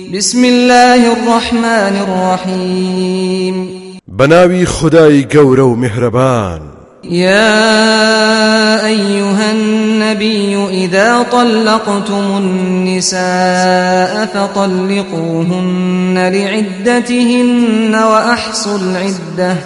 بسم الله الرحمن الرحيم بناوي خداي قورو مهربان يا أيها النبي إذا طلقتم النساء فطلقوهن لعدتهن وأحصوا العدة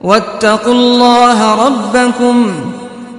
واتقوا الله ربكم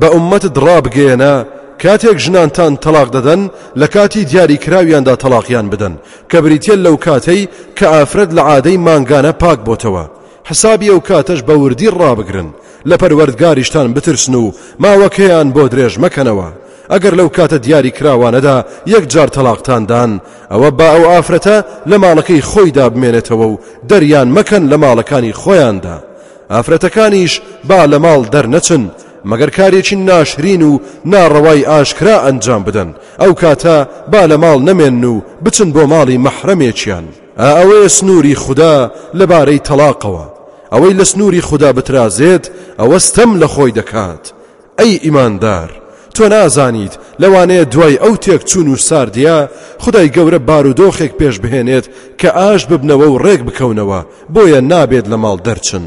بە ئومەتت ڕابگەێنە کاتێک ژنانتان تەلاق دەدەن لە کاتی دیاری کراویاندا تەلاقیان بدەن. کە بریتێل لەو کاتەی کە ئافرەت لە عادەی مانگانە پاک بۆتەوە. حسابی ئەو کاتەش بە وردی ڕابگرن. لە پەروەردگاریشتان بترسن و ماوەکەیان بۆ درێژ مەکەنەوە. ئەگەر لەو کاتە دیاری کراوانەدا یەک جار تەلاقتاندان ئەوە با ئەو ئافرەتە لە ماڵەکەی خۆیدا بمێنێتەوە و دەریان مەکەن لە ماڵەکانی خۆیاندا. ئافرەتەکانیش با لە ماڵ دەرنەچن. مەگەر کارێکی ناشرین و ناڕەوای ئاشکرا ئەنجام بدەن. ئەو کاتە با لە ماڵ نەمێن و بچن بۆ ماڵی مەحرەمێکیان ئەوەیە سنووری خوددا لەبارەی تەلاقەوە. ئەوەی لە سنووری خوددا بترازێت ئەوەستەم لە خۆی دەکات. ئەی ئیماندار تۆ نازانیت لەوانەیە دوای ئەو تێک چوون و ساردیا خدای گەورە بارودۆخێک پێش بهێنێت کە ئاش ببنەوە و ڕێک بکەونەوە بۆیە نابێت لە ماڵ دەرچن.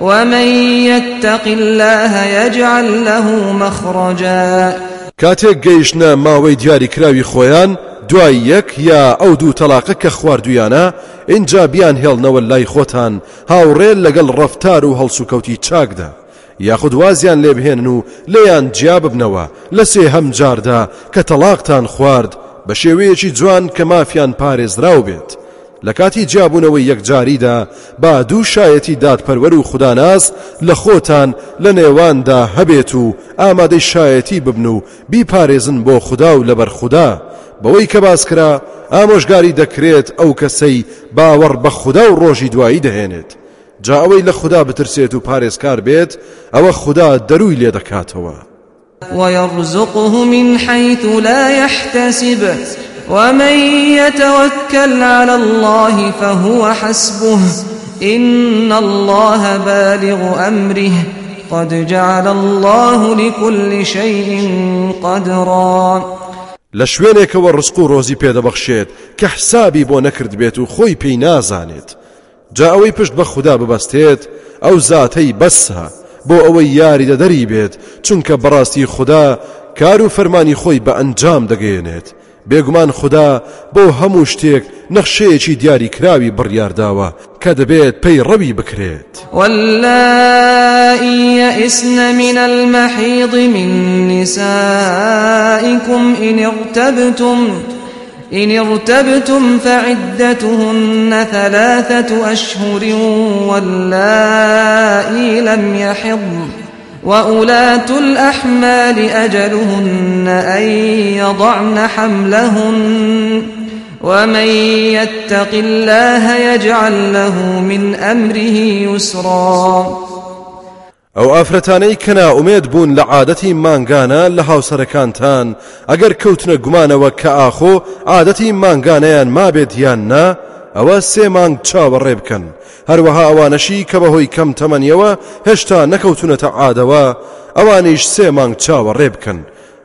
ومن يتق الله يجعل له مخرجا. کاتێک گەیشتە ماوەی دیاری کراوی خۆیان دوای یەک یا ئەو دوو تەلاقە کە خواردویانە اینجا بیان هێڵنەوە لای خۆتان هاوڕێن لەگەڵ ڕفتار و هەڵسوکەوتی چاکدا. یاخود وازیان لێبهێنن و لێیان جیا ببنەوە لە سێ هەم جاردا کە تەلاقتان خوارد بە شێوەیەکی جوان کە مافیان پارێزراو بێت. لە کاتی جیابوونەوەی یەکجاریدا با دوو شایەتی دادپەروەر و خوداناز لە خۆتان لە نێواندا هەبێت و ئامادەی شایەتی ببن و بیپارێزن بۆ خوددا و لەبەر خوددا. بەوەی کە باسکرا ئامۆژگاری دەکرێت ئەو کەسەی باوەڕ بە خوددا و ڕۆژی دوایی دەهێنێت. جا ئەوەی لە خوددا بترسێت و پارێزکار بێت ئەوە خوددا دەروی لێ دەکاتەوە. ويرزقه من حيث لا يحتسب ومن يتوكل على الله فهو حسبه. إن الله بالغ أمره. قد جعل الله لكل شيء قدرا. لە شوێنێکەوە ڕسق و ڕۆزی پێدەبەخشێت کە حسابی بۆ نەکرد بێت و خۆی پێی نازانێت. جا ئەوەی پشت بە خوددا ببەستێت ئەو زاتەی بەسە بۆ ئەوەی یاریدەدەری بێت چونکە بەڕاستی خوددا کار و فەرمانی خۆی بێگومان خدا بۆ هەموو شتێک نەخشەیەکی دیاری کراوی بڕیارداوە کە دەبێت پێی ڕەوی واللائي يئسن من المحيض من نسائكم إن ارتبتم إن ارتبتم فعدتهن ثلاثة أشهر واللائي لم يحضن. وأولاة الأحمال أجلهن أن يضعن حملهن ومن يتق الله يجعل له من أمره يسرا ئەو ئافرەتانەی کەنا ئومێد بوون لە عادەتی مانگانە لە هاوسەرەکانتان ئەگەر کەوتنە گومانەوە کە ئاخۆ عادەتی مانگانەیان مابێت یان نا ئەوە سێ مانگ چاوەڕێ بکەن هەروەها ئەوانەشی کە بەهۆی کەم تەمەنیەوە هێشتا نەکەوتونەتە عادەوە ئەوانیش سێ مانگ چاوەڕێ بکەن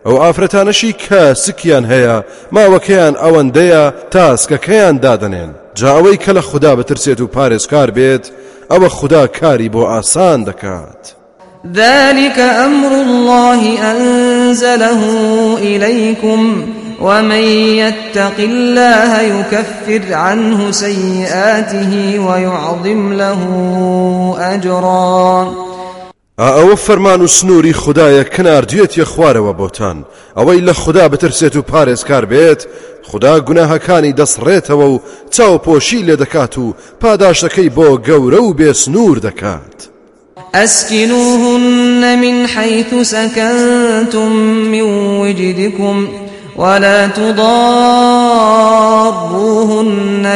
ئەو ئافرەتانەشی کە سکیان هەیە ماوەکەیان ئەوەندەیە تاسکەکەیان دادنێن جاوەی کە لە خوددا بترسێت و پارێزکار بێت ئەوە خوددا کاری بۆ ئاسان دەکات. ذلك أمر الله أنزله إليكم ومن يتق الله يكفر عنه سيئاته ويعظم له أجرا. ئەوە فەرمان و سنووری خدایە کناردوێت یە خوارەوە بۆتان ئەوەی لە خوددا بترسێت و پارێزکار بێت خدا گوناهەکانی دەسڕێتەوە و چاوپۆشی لێ دەکات و پاداشتەکەی بۆ گەورە و بێ سنوور دەکات. أسكنوهن من حيث سكنتم من وجدكم. ولا تضاروهن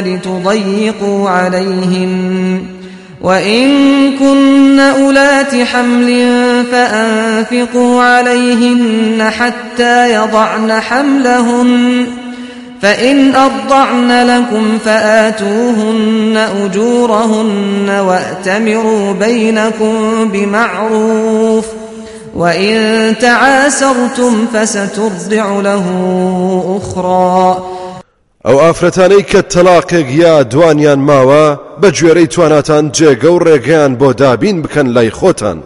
لتضيقوا عليهن. وإن كن أولات حمل فأنفقوا عليهن حتى يضعن حملهن. فإن أرضعن لكم فآتوهن أجورهن وأتمروا بينكم بمعروف ۖ. وإن تعاسرتم فسترضع له أخرى. ئەو ئافرەتانەی کە تەلاقێک یا دوانیان ماوە بە گوێرەی تواناتان جێگە و ڕێگەیان بۆ دابین بکەن لای خۆتان.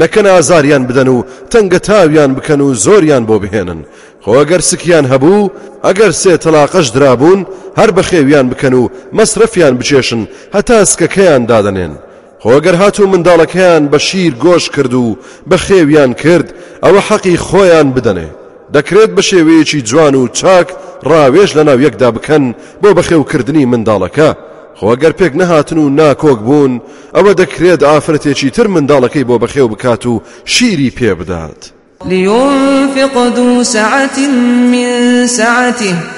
نەکەن ئازاریان بدەن و تەنگە تاویان بکەن و زۆریان بۆ بهێنن. خۆ ئەگەر سکیان هەبوو ئەگەر سێ تەلاقەش درابوون هەر بەخێویان بکەن و مەسرفیان بچێشن هەتا سکەکەیان دادەنێن. خۆگەر هاتوو منداڵەکەیان بە شیر گۆش کرد و بە خێویان کرد ئەوە حەقی خۆیان بدەنێ. دەکرێت بە شێوەیەکی جوان و چاک ڕاوێژ لە ناو یەکدا بکەن بۆ بەخێوکردنی منداڵەکە. خۆگەر پێک نەهاتن و ناکۆک بوون ئەوە دەکرێت ئافرەتێکی تر منداڵەکەی بۆ بەخێو بکات و شیری پێ بدات. لينفق ذو سعة من سعته.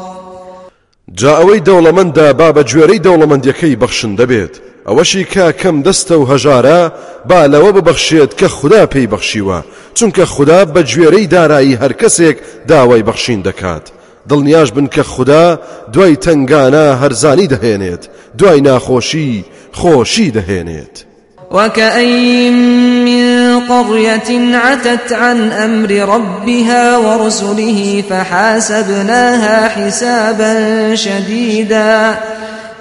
جا ئەوەی دەوڵەمەندە با بە گوێرەی دەوڵەمەندیەکەی بەخشن دەبێت. ئەوەشی کا کەم دەستە و هەژارە با لەوە ببەخشێت کە خوددا پێی بەخشیوە. چونکە خوددا بە گوێرەی دارایی هەر کەسێک داوای بەخشین دەکات. دڵنیاش بن کە خوددا دوای تنگانە هەرزانی دەهێنێت. دوای ناخۆشی خۆشی دەهێنێت. وكأين من قرية عتت عن أمر ربها ورسله فحاسبناها حسابا شديدا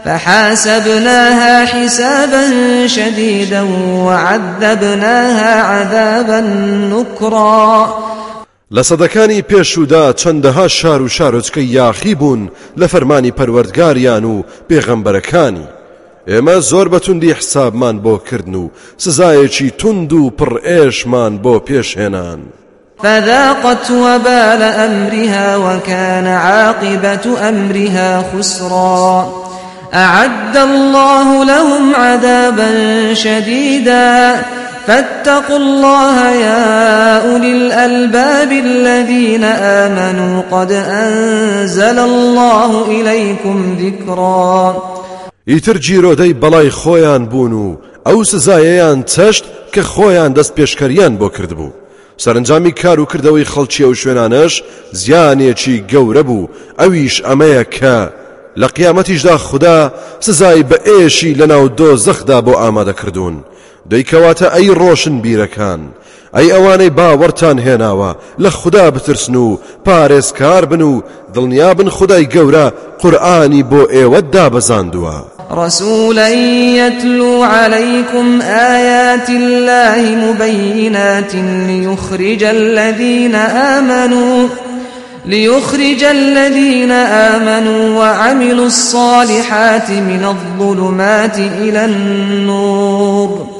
فحاسبناها حسابا شديدا وعذبناها عذابا نكرا. لە سەدەکانی پێشودا چەندەها شار و شارۆچکە یاخی بوون لە فەرمانی پەروەردگاریان ئێمە زۆر بەتوندی حسابمان بۆ کردن و سزایەکی تند و پڕ ئێشمان بۆ پێشهێنان. فذاقت وبال أمرها وكان عاقبة أمرها خسرا. أعد الله لهم عذابا شديدا. فاتقوا الله يا أولي الألباب الذين آمنوا قد أنزل الله إليكم ذكرا. ئیتر جیرۆدەی بەڵای خۆیان بوون و ئەو سزایەیان چەشت کە خۆیان دەست پێشکەریان بۆ کرد بوو. سەرنجامی کار و کردەوەی خەڵکیە و شوێنانش زیانێکی گەورە بوو. ئەویش ئەمەیە کە لە قیامەتیشدا خوددا سزای بە ئێشی لەناو دۆ زەخدا بۆ ئامادەکردوون دەیکەواتە ئەی ڕۆشن بیرەکان. ئەی ئەوانەی باوەڕتان هێناوە لە خوددا بترسن و پارێزکار بن و دڵنیابن خدای گەورە قورآانی بۆ ئێوە دابەزاندووە رسولا يتلو عليكم آيات الله مبينات ليخرج الذين آمنوا ليخرج الذين آمنوا وعملوا الصالحات من الظلمات إلى النور.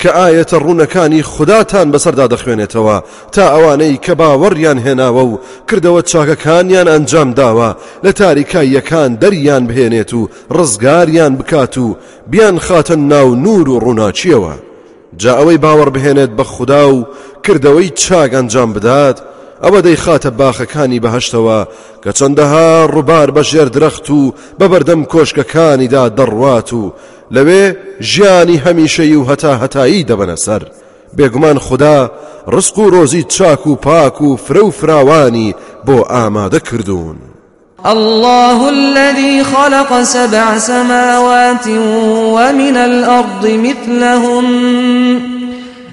کە ئاەتە ڕوونەکانی خوداتان بەسەردا دەخوێنێتەوە. تا ئەوانەی کە باوەڕیان هێناوە و کردەوە چاکەکانیان ئەنجام داوە لە تاریکاییەکان دەریان بهێنێت و ڕزگاریان بکات و بیان خاتە ناو نور و ڕووناچیەوە. جا ئەوەی باوەڕ بهێنێت بە خوددا و کردەوەی چاک ئەنجام بدات ئەوە دەی خاتە باخەکانی بەهشتەوە کە چەندەها ڕووبار بە ژێر درەخت و بەبەردەم کۆشکەکانیدا دەڕوات و لەوێ ژیانی هەمیشەی و هەتا هەتایی دەبەنە سەر بێگومان خوددا ڕسق و ڕۆزی چاک و پاک و فرە و فراوانی بۆ ئامادە کردوون. الله الذي خلق سبع سماوات ومن الأرض مثلهم.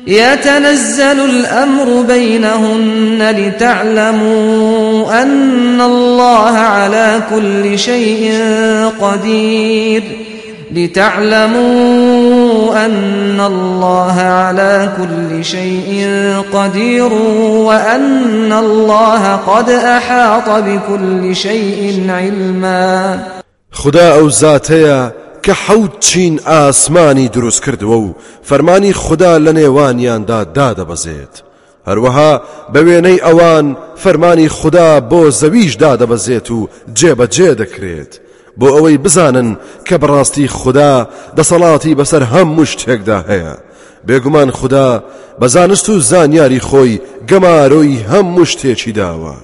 يتنزل الأمر بينهن لتعلموا أن الله على كل شيء قدير. لتعلموا أن الله على كل شيء قدير وأن الله قد أحاط بكل شيء علما. خدا أو ذاتيا کە حەوت چین ئاسمانی دروست کردووە و فەرمانی خدا لە نێوانیاندا دادەبەزێت. هەروەها بە وێنەی ئەوان فەرمانی خدا بۆ زەویش دادەبەزێت و جێبەجێ دەکرێت. بۆ ئەوەی بزانن کە بەڕاستی خدا دەسەڵاتی بەسەر هەموو شتێکدا هەیە بێگومان خدا بەزانست و زانیاری خۆی گەمارۆی هەموو شتێکی داوە.